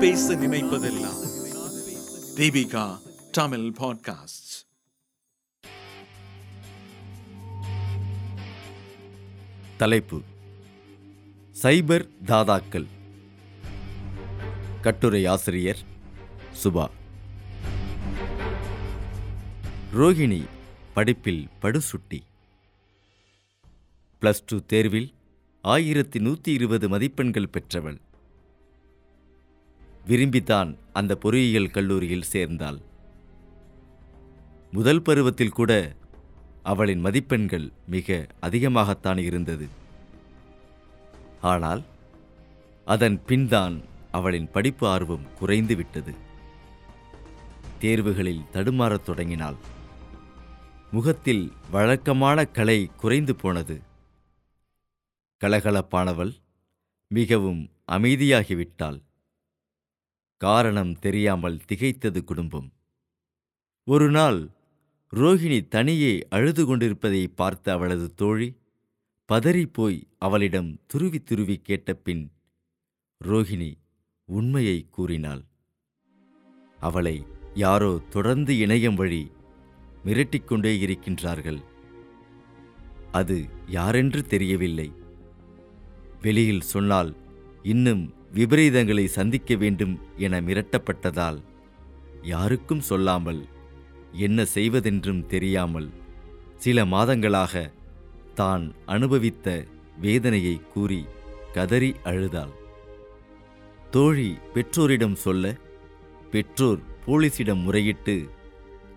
பேச நினைப்பதெல்லாம். தீபிகா தமிழ் பாட்காஸ்ட் தலைப்பு. சைபர் தாதாக்கள். கட்டுரை ஆசிரியர் சுபா. ரோகிணி படிப்பில் படுசுட்டி. பிளஸ் டூ தேர்வில் ஆயிரத்தி நூற்றி இருபது மதிப்பெண்கள் பெற்றவள். விரும்பித்தான் அந்த பொறியியல் கல்லூரியில் சேர்ந்தாள். முதல் பருவத்தில் கூட அவளின் மதிப்பெண்கள் மிக அதிகமாகத்தான் இருந்தது. ஆனால் அதன் பின்தான் அவளின் படிப்பு ஆர்வம் குறைந்து விட்டது. தேர்வுகளில் தடுமாறத் தொடங்கினாள். முகத்தில் வழக்கமான கலை குறைந்து போனது. கலகலப்பானவள் மிகவும் அமைதியாகிவிட்டாள். காரணம் தெரியாமல் திகைத்தது குடும்பம். ஒரு நாள் ரோகிணி தனியே அழுது கொண்டிருப்பதை பார்த்த அவளது தோழி பதறிப்போய் அவளிடம் துருவி துருவி கேட்ட பின் ரோகிணி உண்மையை கூறினாள். அவளை யாரோ தொடர்ந்து இணையம் வழி மிரட்டிக்கொண்டே இருக்கின்றார்கள். அது யாரென்று தெரியவில்லை. வெளியில் சொன்னால் இன்னும் விபரீதங்களை சந்திக்க வேண்டும் என மிரட்டப்பட்டதால் யாருக்கும் சொல்லாமல் என்ன செய்வதென்றும் தெரியாமல் சில மாதங்களாக தான் அனுபவித்த வேதனையை கூறி கதறி அழுதாள். தோழி பெற்றோரிடம் சொல்ல பெற்றோர் போலீசிடம் முறையிட்டு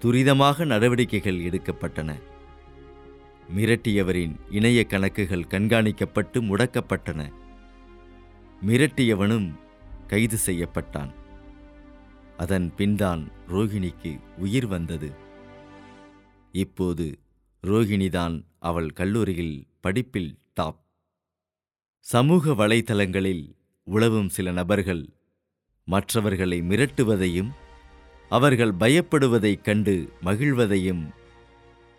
துரிதமாக நடவடிக்கைகள் எடுக்கப்பட்டன. மிரட்டியவரின் இணைய கணக்குகள் கண்காணிக்கப்பட்டு முடக்கப்பட்டன. மிரட்டியவனும் கைது செய்யப்பட்டான். அதன் பின்தான் ரோகிணிக்கு உயிர் வந்தது. இப்போது ரோகிணிதான் அவள் கல்லூரியில் படிப்பில் டாப் சமூக வலைதளங்களில் உழவும் சில நபர்கள் மற்றவர்களை மிரட்டுவதையும் அவர்கள் பயப்படுவதைக் கண்டு மகிழ்வதையும்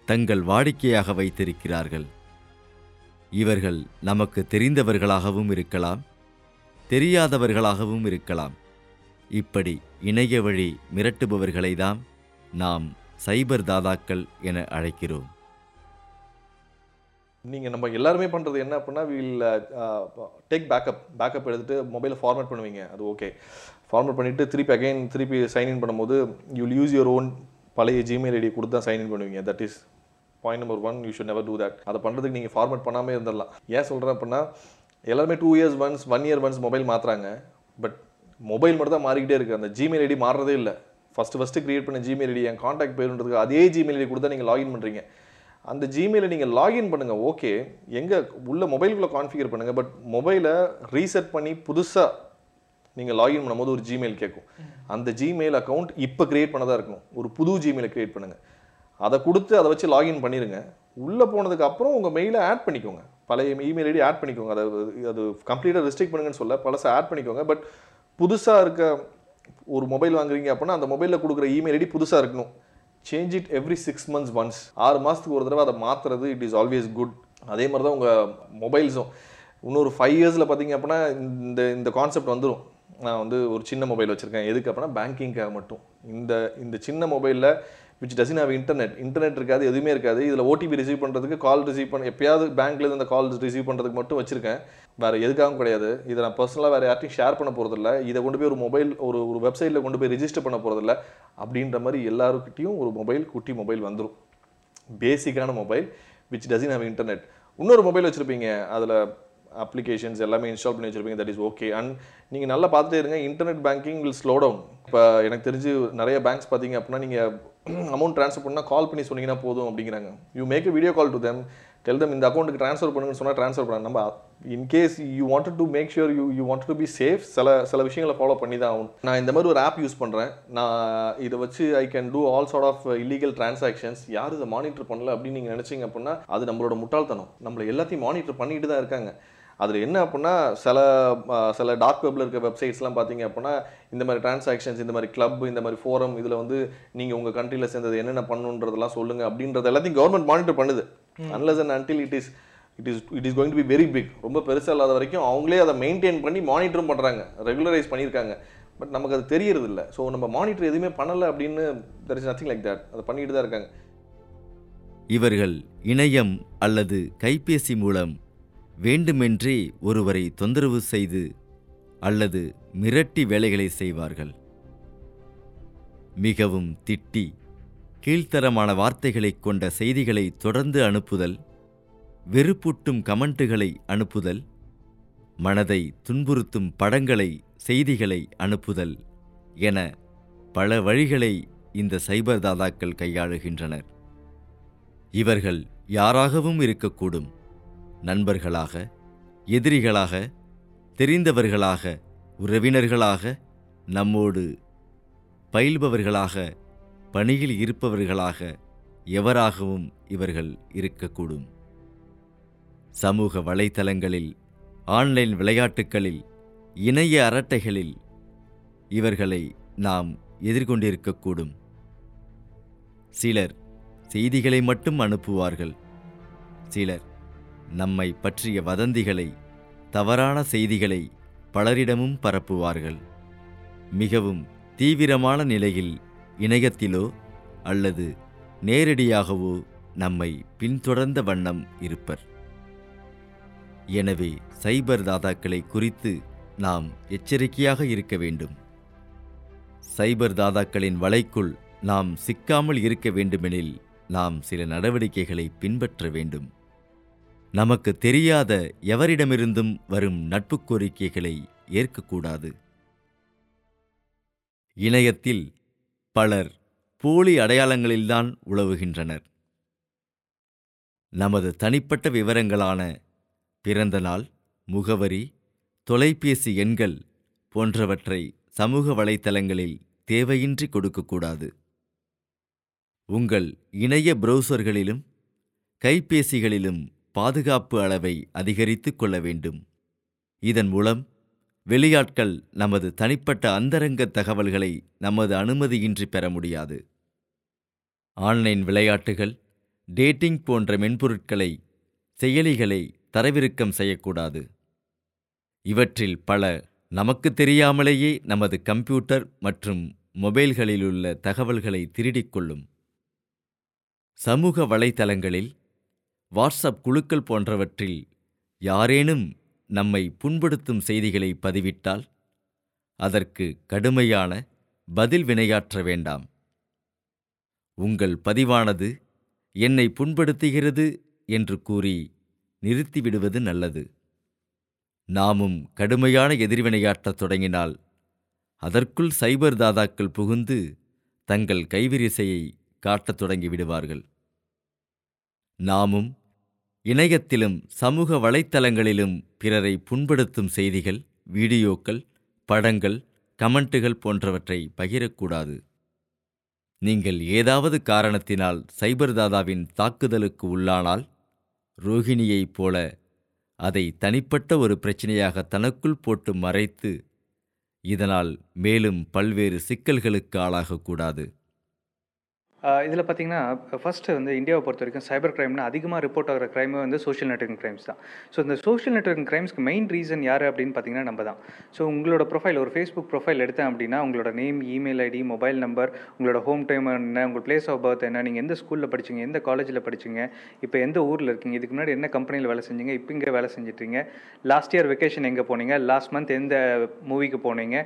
தங்கள் வாடிக்கையாக வைத்திருக்கிறார்கள். இவர்கள் நமக்கு தெரிந்தவர்களாகவும் இருக்கலாம். தெரியாதவர்களாகவும் இருக்கலாம். இப்படி இணைய வழி மிரட்டுபவர்களை தான் நாம் சைபர் தாதாக்கள் என அழைக்கிறோம். நீங்கள் நம்ம எல்லாருமே பண்ணுறது என்ன அப்படின்னா வில் டேக் பேக்கப் பேக்கப் எடுத்துகிட்டு மொபைலை ஃபார்மேட் பண்ணுவீங்க. அது ஓகே ஃபார்மேட் பண்ணிவிட்டு திருப்பி அகைன் திருப்பி சைன்இன் பண்ணும்போது யூல் யூஸ் யுவர் ஓன் பழைய ஜிமெயில் ஐடி கொடுத்து தான் சைன்இன் பண்ணுவீங்க. That is point number one you should never do that அதை பண்ணுறதுக்கு நீங்கள் ஃபார்மேட் பண்ணாமல் இருந்துடலாம் ஏன் சொல்கிறேன் அப்படின்னா எல்லாருமே two years once one year once mobile மாற்றுறாங்க பட் மொபைல் மட்டும் தான் மாறிக்கிட்டே இருக்குது அந்த ஜிமெயில் ஐடி மாறுறதே இல்லை. ஃபஸ்ட்டு ஃபஸ்ட்டு க்ரியேட் பண்ண ஜிமெயில் ஐடி என் காண்டாக்ட் பேருன்றதுக்கு அதே ஜிமெயில் ஐடி கொடுத்தா நீங்கள் லாகின் பண்ணுறீங்க அந்த ஜிமெயிலை நீங்கள் லாகின் பண்ணுங்கள் ஓகே எங்கே உள்ள மொபைலுக்குள்ளே கான்ஃபிகர் பண்ணுங்கள் பட் மொபைலை ரீசெட் பண்ணி புதுசாக நீங்கள் லாகின் பண்ணும்போது ஒரு ஜிமெயில் கேட்கும் அந்த ஜிமெயில் அக்கௌண்ட் இப்போ க்ரியேட் பண்ணதாக இருக்கணும். ஒரு புது ஜிமெயிலை க்ரியேட் பண்ணுங்கள் அதை கொடுத்து அதை வச்சு லாகின் பண்ணிடுங்க உள்ளே போனதுக்கு அப்புறம் உங்கள் மெயிலை ஆட் பண்ணிக்கோங்க. பழைய இமெயில் ஐடி ஆட் பண்ணிக்கோங்க. அதை அது கம்ப்ளீட்டாக ரெஸ்ட்ரிக்ட் பண்ணுங்கன்னு சொல்ல பழசை ஆட் பண்ணிக்கோங்க. பட் புதுசாக இருக்க ஒரு மொபைல் வாங்குறீங்க அப்படின்னா அந்த மொபைலில் கொடுக்குற இமெயில் ஐடி புதுசாக இருக்கணும். Change it every six months once ஆறு மாதத்துக்கு ஒரு தடவை அதை மாற்றுறது இட் இஸ் ஆல்வேஸ் குட் அதே மாதிரி தான் உங்கள் மொபைல்ஸும் இன்னொரு ஃபைவ் இயர்ஸில் பார்த்தீங்க அப்படின்னா இந்த இந்த கான்செப்ட் வந்துடும் நான் வந்து ஒரு சின்ன மொபைல் வச்சுருக்கேன். எதுக்கு அப்படின்னா பேங்கிங்காக மட்டும். இந்த இந்த சின்ன மொபைலில் which doesn't have internet internet இருக்காது எதுவுமே இருக்காது. இதில் ஓடிபி ரிசீவ் பண்ணுறதுக்கு கால் ரிசீவ் பண்ண எப்பயாவது பேங்க்லேருந்து அந்த கால் ரிசீவ் பண்ணுறதுக்கு மட்டும் வச்சிருக்கேன். வேறு எதுக்காகவும் கிடையாது. இதை நான் பர்சனலாக வேறு யார்ட்டையும் ஷேர் பண்ண போகிறதில்ல இதை கொண்டு போய் ஒரு மொபைல் ஒரு ஒரு வெப்சைட்டில் கொண்டு போய் ரிஜிஸ்டர் பண்ண போகிறதில்ல அப்படின்ற மாதிரி எல்லாருக்கிட்டையும் ஒரு மொபைல் குட்டி மொபைல் வந்துடும் பேசிக்கான mobile which doesn't have internet இன்னொரு மொபைல் வச்சுருப்பீங்க. அதில் அப்ளிகேஷன்ஸ் எல்லாமே இன்ஸ்டால் பண்ணி வச்சுருப்பீங்க தட் இஸ் ஓகே அண்ட் நீங்கள் நல்லா பார்த்துட்டே இருங்க internet banking will slow down இப்போ எனக்கு தெரிஞ்சு நிறைய பேங்க்ஸ் பார்த்தீங்க அப்படின்னா நீங்கள் அமௌண்ட் ட்ரான்ஸ்ஃபர் பண்ணால் கால் பண்ணி சொன்னீங்கன்னா போதும் அப்படிங்கிறாங்க. You make video call to them tell them இந்த அக்கௌண்ட்டுக்கு ட்ரான்ஸ்ஃபர் பண்ணுங்கன்னு சொன்னால் ட்ரான்ஸ்ஃபர் பண்ண நம்ம in case you wanted to make sure you you want to be safe சில சில விஷயங்களை ஃபாலோ பண்ணி தான் ஆகும். நான் இந்த மாதிரி ஒரு ஆப் யூஸ் பண்ணுறேன் நான் இதை வச்சு I can do all sort of illegal transactions யார் இதை மானிட்டர் பண்ணல அப்படின்னு நீங்கள் நினச்சிங்க அப்படின்னா அது நம்மளோட முட்டாள்தனம். நம்மளை எல்லாத்தையும் மானிட்டர் பண்ணிட்டு தான் இருக்காங்க. அதில் என்ன அப்படின்னா சில சில டார்க் வெப்பில் இருக்க வெப்சைட்ஸ்லாம் பார்த்தீங்க அப்படின்னா இந்த மாதிரி டிரான்சாக்ஷன்ஸ் இந்த மாதிரி கிளப் இந்த மாதிரி ஃபோரம் இதில் வந்து நீங்கள் உங்கள் கண்ட்ரியில் சேர்ந்தது என்னென்ன பண்ணணுன்றதெல்லாம் சொல்லுங்கள் அப்படின்றது எல்லாத்தையும் கவர்மெண்ட் மானிட்டர் பண்ணுது. Unless and until it is it is it is going to be very big ரொம்ப பெருசாக இல்லாத வரைக்கும் அவங்களே அதை மெயின்டைன் பண்ணி மானிட்டரும் பண்ணுறாங்க ரெகுலரைஸ் பண்ணியிருக்காங்க. பட் நமக்கு அது தெரியறது இல்லை ஸோ நம்ம மானிட்டர் எதுவுமே பண்ணலை அப்படின்னு there is nothing like that அதை பண்ணிட்டு தான் இருக்காங்க. இவர்கள் இணையம் அல்லது கைபேசி மூலம் வேண்டுமென்றே ஒருவரை தொந்தரவு செய்து அல்லது மிரட்டி வேலைகளை செய்வார்கள். மிகவும் திட்டி கீழ்த்தரமான வார்த்தைகளைக் கொண்ட செய்திகளை தொடர்ந்து அனுப்புதல் வெறுப்பூட்டும் கமெண்ட்டுகளை அனுப்புதல் மனதை துன்புறுத்தும் படங்களை செய்திகளை அனுப்புதல் என பல வழிகளை இந்த சைபர் தாதாக்கள் கையாளுகின்றனர். இவர்கள் யாராகவும் இருக்கக்கூடும். நண்பர்களாக எதிரிகளாக தெரிந்தவர்களாக உறவினர்களாக நம்மோடு பயில்பவர்களாக பணியில் இருப்பவர்களாக எவராகவும் இவர்கள் இருக்கக்கூடும். சமூக வலைத்தளங்களில் ஆன்லைன் விளையாட்டுகளில் இணைய அரட்டைகளில் இவர்களை நாம் எதிர்கொண்டிருக்கக்கூடும். சிலர் செய்திகளை மட்டும் அனுப்புவார்கள். சிலர் நம்மை பற்றிய வதந்திகளை தவறான செய்திகளை பலரிடமும் பரப்புவார்கள். மிகவும் தீவிரமான நிலையில் இணையத்திலோ அல்லது நேரடியாகவோ நம்மை பின்தொடர்ந்த வண்ணம் இருப்பர். எனவே சைபர் தாதாக்களை குறித்து நாம் எச்சரிக்கையாக இருக்க வேண்டும். சைபர் தாதாக்களின் வலைக்குள் நாம் சிக்காமல் இருக்க வேண்டுமெனில் நாம் சில நடவடிக்கைகளை பின்பற்ற வேண்டும். நமக்கு தெரியாத எவரிடமிருந்தும் வரும் நட்பு கோரிக்கைகளை ஏற்கக்கூடாது. இணையத்தில் பலர் போலி அடையாளங்களில்தான் உழவுகின்றனர். நமது தனிப்பட்ட விவரங்களான பிறந்த நாள் முகவரி தொலைபேசி எண்கள் போன்றவற்றை சமூக வலைத்தளங்களில் தேவையின்றி கொடுக்கக்கூடாது. உங்கள் இணைய ப்ரௌசர்களிலும் கைபேசிகளிலும் பாதுகாப்பு அளவை அதிகரித்துக் கொள்ள வேண்டும். இதன் மூலம் வெளியாட்கள் நமது தனிப்பட்ட அந்தரங்க தகவல்களை நமது அனுமதியின்றி பெற முடியாது. ஆன்லைன் விளையாட்டுகள் டேட்டிங் போன்ற மென்பொருட்களை செயலிகளை தரவிறக்கம் செய்யக்கூடாது. இவற்றில் பல நமக்கு தெரியாமலேயே நமது கம்ப்யூட்டர் மற்றும் மொபைல்களிலுள்ள தகவல்களை திருடிக் கொள்ளும். சமூக வலைத்தளங்களில் வாட்ஸ்அப் குழுக்கள் போன்றவற்றில் யாரேனும் நம்மை புண்படுத்தும் செய்திகளை பதிவிட்டால் அதற்கு கடுமையான பதில் வினையாற்ற வேண்டாம். உங்கள் பதிவானது என்னை புண்படுத்துகிறது என்று கூறி நிறுத்திவிடுவது நல்லது. நாமும் கடுமையான எதிர்வினையாற்றத் தொடங்கினால் அதற்குள் சைபர் தாதாக்கள் புகுந்து தங்கள் கைவிரிசையை காட்டத் தொடங்கி விடுவார்கள் நாமும் இணையத்திலும் சமூக வலைத்தளங்களிலும் பிறரை புண்படுத்தும் செய்திகள் வீடியோக்கள் படங்கள் கமெண்ட்டுகள் போன்றவற்றை பகிரக்கூடாது. நீங்கள் ஏதாவது காரணத்தினால் சைபர் தாதாவின் தாக்குதலுக்கு உள்ளானால் ரோஹிணியைப் போல அதை தனிப்பட்ட ஒரு பிரச்சனையாக தனக்குள் போட்டு மறைத்து இதனால் மேலும் பல்வேறு சிக்கல்களுக்கு ஆளாகக்கூடாது. இதில் பார்த்தீங்கன்னா ஃபஸ்ட்டு வந்து இந்தியாவை பொறுத்த வரைக்கும் சைபர் க்ரைம்னா அதிகமாக ரிப்போர்ட் ஆகிற க்ரைமே வந்து சோஷியல் நெட்ஒர்க்கிங் க்ரைம்ஸ் தான். ஸோ இந்த சோஷியல் நெட்ஒர்க்கிங் கிரைம்ஸ்க்கு மெயின் ரீசன் யார் அப்படின்னு பார்த்தீங்கன்னா நம்ம தான். ஸோ உங்களோட ப்ரொஃபைல் ஒரு ஃபேஸ்புக் ப்ரொஃபைல் எடுத்தேன் அப்படின்னா உங்களோட name email ID mobile number உங்களோட ஹோம் டைம் என்ன உங்கள் பிளேஸ் ஆஃப் பர்த் என்ன நீங்கள் எந்த ஸ்கூலில் படிச்சீங்க எந்த காலேஜில் படிச்சீங்க இப்போ எந்த ஊரில் இருக்கீங்க இதுக்கு முன்னாடி என்ன கம்பெனியில் வேலை செஞ்சீங்க இப்போ இங்கே வேலை செஞ்சிட்ருங்க லாஸ்ட் இயர் வெக்கேஷன் எங்கே போனீங்க லாஸ்ட் மந்த் எந்த மூவிக்கு போனீங்க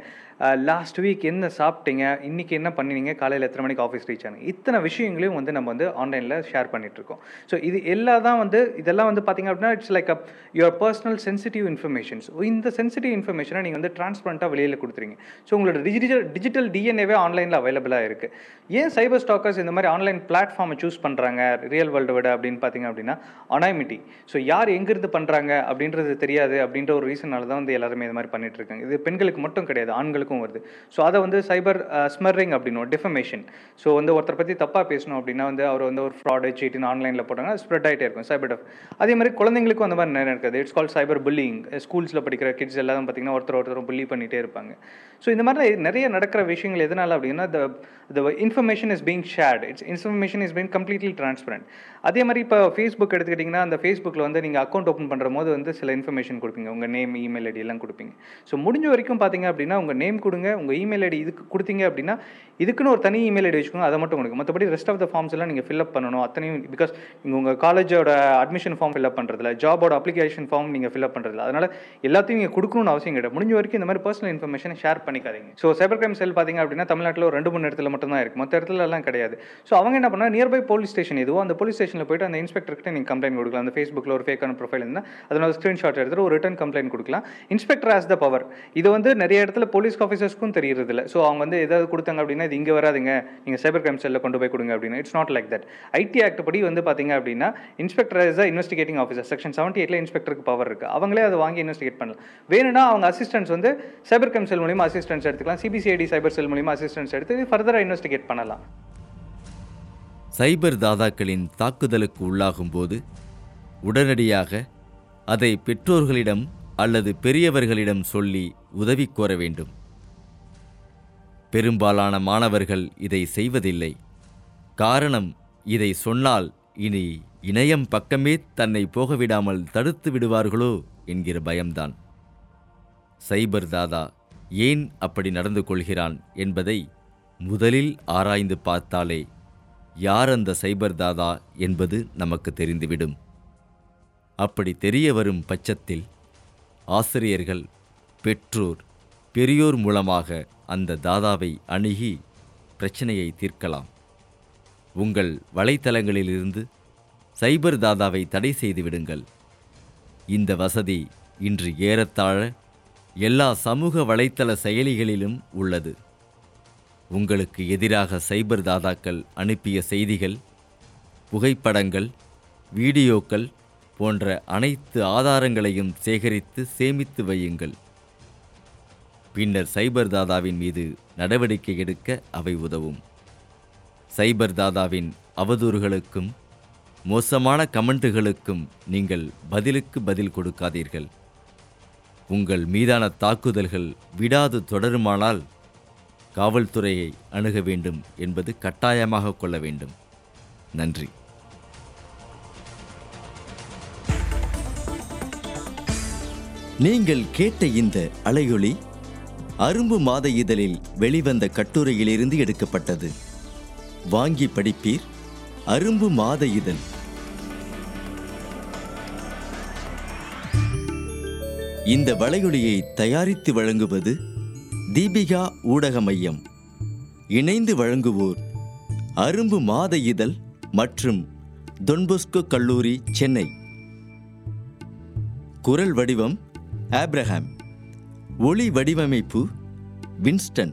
லாஸ்ட் வீக் என்ன சாப்பிட்டீங்க இன்றைக்கி என்ன பண்ணினீங்க காலையில் எத்தனை மணிக்கு ஆஃபீஸ் ரீச் ஆனீங்க. இத்தனை விஷயங்களையும் வந்து நம்ம வந்து ஆன்லைனில் ஷேர் பண்ணிகிட்ருக்கோம் ஸோ இது எல்லா தான் வந்து இதெல்லாம் வந்து பார்த்திங்க அப்படின்னா it's like a your personal sensitive informations இந்த சென்சிட்டிவ் இன்ஃபர்மேஷனை நீங்கள் வந்து டிரான்ஸ்பரண்ட்டாக வெளியில் கொடுத்துறீங்க. ஸோ உங்களோட டிஜிட்டல் டிஜிட்டல் டிஎன்ஏவே ஆன்லைனில் அவைலபிளாக இருக்குது ஏன் சைபர் ஸ்டாக்கர்ஸ் இந்த மாதிரி ஆன்லைன் பிளாட்ஃபார்மை சூஸ் பண்ணுறாங்க ரியல் வேர்ல்டு விட அப்படின்னு பார்த்தீங்க அப்படின்னா அனாமிட்டி ஸோ யார் எங்கேருந்து பண்ணுறாங்க அப்படின்றது தெரியாது அப்படின்ற ஒரு ரீசனால தான் வந்து எல்லாருமே இது மாதிரி பண்ணிட்டு இருக்காங்க இது பெண்களுக்கு மட்டும் கிடையாது ஆண்களுக்கும் வருது. ஸோ அதை வந்து சைபர் ஸ்மர்ரிங் அப்படின்னும் டிஃபமேஷன் ஸோ வந்து ஒருத்தர் பற்றி தப்பாக பேசணும் அப்படின்னா வந்து அவர் வந்து ஒரு ஃப்ராடு சீட்டின் ஆன்லைனில் போட்டாங்கன்னா ஸ்ப்ரெட் ஆகிட்டே இருக்கும் சைபர் டஃப் அதே மாதிரி குழந்தைங்களுக்கும் அந்த மாதிரி நிறைய இருக்குது இட்ஸ் கால் சைபர் புல்லிங் ஸ்கூல்ஸில் படிக்கிற கிட்ஸ் எல்லாம் பார்த்தீங்கன்னா ஒருத்தர் ஒருத்தர் புள்ளி பண்ணிகிட்டே இருப்பாங்க. ஸோ இந்த மாதிரி நிறைய நடக்கிற விஷயங்கள் எதனால அப்படின்னா the the information is being shared it's information is being completely transparent அதே மாதிரி இப்போ ஃபேஸ்புக் எடுத்துக்கிட்டிங்கன்னா அந்த ஃபேஸ்புக்கில் வந்து நீங்கள் அக்கௌண்ட் ஓப்பன் பண்ணுற போது வந்து சில இன்ஃபர்மேஷன் கொடுப்பீங்க. உங்கள் நேம் இமெயில் ஐடி எல்லாம் கொடுப்பீங்க. ஸோ முடிஞ்ச வரைக்கும் பார்த்தீங்க அப்படின்னா உங்கள் நேம் கொடுங்க. உங்கள் இமெயில் ஐடி இதுக்கு கொடுத்தீங்க அப்படின்னா இதுக்குன்னு ஒரு தனி இமெயில் ஐடி வச்சுக்கோங்க. அதை மட்டும் கொடுங்க. மற்றபடி ரெஸ்ட் ஆஃப் த ஃபார்ம்ஸ் எல்லாம் நீங்கள் ஃபில்அப் பண்ணணும். அத்தனையும் பிகாஸ் நீங்கள் உங்கள் காலேஜோட அட்மிஷன் ஃபார்ம் ஃபில்அப் பண்ணுறதுல ஜாபோட அப்ளிகேஷன் ஃபார்ம் நீங்கள் ஃபில்அப் பண்ணுறதுல அதனால் எல்லாத்தையும் நீங்கள் கொடுக்கணும்னு அவசியம் கிடையாது. முடிஞ்ச வரைக்கும் இந்த மாதிரி பர்சனல் இன்ஃபர்மேஷன் ஷேர் பண்ணிக்காதீங்க. ஸோ சைபர் கிரைம் செல் பார்த்தீங்க அப்படின்னா தமிழ்நாட்டில் ஒரு ரெண்டு மூணு இடத்துல மட்டும் தான் இருக்குது மற்ற இடத்துல எல்லாம் கிடையாது. ஸோ அவங்க என்ன பண்ணால் நியர்பை போலீஸ் ஸ்டேஷன் எதுவோ அந்த போலீஸ் ஸ்டேஷனில் போயிட்டு அந்த இன்ஸ்பெக்டர்கிட்ட நீங்கள் கம்ப்ளைண்ட் கொடுக்கலாம். அந்த ஃபேஸ்புக்கில் ஒரு ஃபேக்கான ப்ரொஃபைல் இருந்தால் அதனால் ஸ்க்ரீன்ஷாட் எடுத்துகிட்டு ஒரு ரிட்டன் கம்ப்ளைண்ட் கொடுக்கலாம். இன்ஸ்பெக்டர் ஆஸ் த பவர் இது வந்து நிறைய இடத்துல போலீஸ் ஆஃபீஸர்ஸ்க்கும் தெரியறதில்ல. ஸோ அவங்க வந்து ஏதாவது கொடுத்தாங்க அப்படின்னா இது இங்கே வராதுங்க. நீங்கள் சைபர் கிரைம் செல்லில் கொண்டு போய் கொடுங்க அப்படின்னு. It's not like that IT act படி வந்து பார்த்தீங்க அப்படின்னா inspector is investigating officer section seventy எயிட்டில் இன்ஸ்பெக்டருக்கு பவர் இருக்குது அவங்களே அதை வாங்கி இன்வெஸ்டிகேட் பண்ணலாம். வேணும்னா அவங்க அசிஸ்டன்ஸ் வந்து சைபர் கிரைம் செல் மூலியமா அசிஸ்டன்ஸ் எடுத்துக்கலாம். சிபிசிஐடி சைபர் செல் மூலியமா அசிஸ்டன்ஸ் எடுத்து ஃபர்தராக இன்வெஸ்டிகேட் பண்ணலாம். சைபர் தாதாக்களின் தாக்குதலுக்கு உள்ளாகும்போது உடனடியாக அதை பெற்றோர்களிடம் அல்லது பெரியவர்களிடம் சொல்லி உதவி கோர வேண்டும். பெரும்பாலான மாணவர்கள் இதை செய்வதில்லை. காரணம் இதை சொன்னால் இனி இணையம் பக்கமே தன்னை போகவிடாமல் தடுத்து விடுவார்களோ என்கிற பயம்தான். சைபர் தாதா ஏன் அப்படி நடந்து கொள்கிறான் என்பதை முதலில் ஆராய்ந்து பார்த்தாலே யார் அந்த சைபர் தாதா என்பது நமக்கு தெரிந்துவிடும். அப்படி தெரிய வரும் பட்சத்தில் ஆசிரியர்கள் பெற்றோர் பெரியோர் மூலமாக அந்த தாதாவை அணுகி பிரச்சனையை தீர்க்கலாம். உங்கள் வலைத்தளங்களிலிருந்து சைபர் தாதாவை தடை செய்து விடுங்கள். இந்த வசதி இன்று ஏறத்தாழ எல்லா சமூக வலைத்தள செயலிகளிலும் உள்ளது. உங்களுக்கு எதிராக சைபர் தாதாக்கள் அனுப்பிய செய்திகள் புகைப்படங்கள் வீடியோக்கள் போன்ற அனைத்து ஆதாரங்களையும் சேகரித்து சேமித்து வையுங்கள். பின்னர் சைபர் தாதாவின் மீது நடவடிக்கை எடுக்க அவை உதவும். சைபர் தாதாவின் அவதூறுகளுக்கும் மோசமான கமெண்ட்டுகளுக்கும் நீங்கள் பதிலுக்கு பதில் கொடுக்காதீர்கள். உங்கள் மீதான தாக்குதல்கள் விடாது தொடருமானால் காவல்துறையை அணுக வேண்டும் என்பது கட்டாயமாக கொள்ள வேண்டும். நன்றி. நீங்கள் கேட்ட இந்த அலையொளி அரும்பு மாத இதழில் வெளிவந்த கட்டுரையிலிருந்து எடுக்கப்பட்டது. வாங்கி படிப்பீர். அரும்பு மாத இதழ். இந்த வளையொலியை தயாரித்து வழங்குவது தீபிகா ஊடக மையம் இணைந்து வழங்குவோர் அரும்பு மாத இதழ் மற்றும் தொன்பொஸ்கோ கல்லூரி சென்னை. குரல் வடிவம் ஆப்ரஹாம். ஒளி வடிவமைப்பு வின்ஸ்டன்.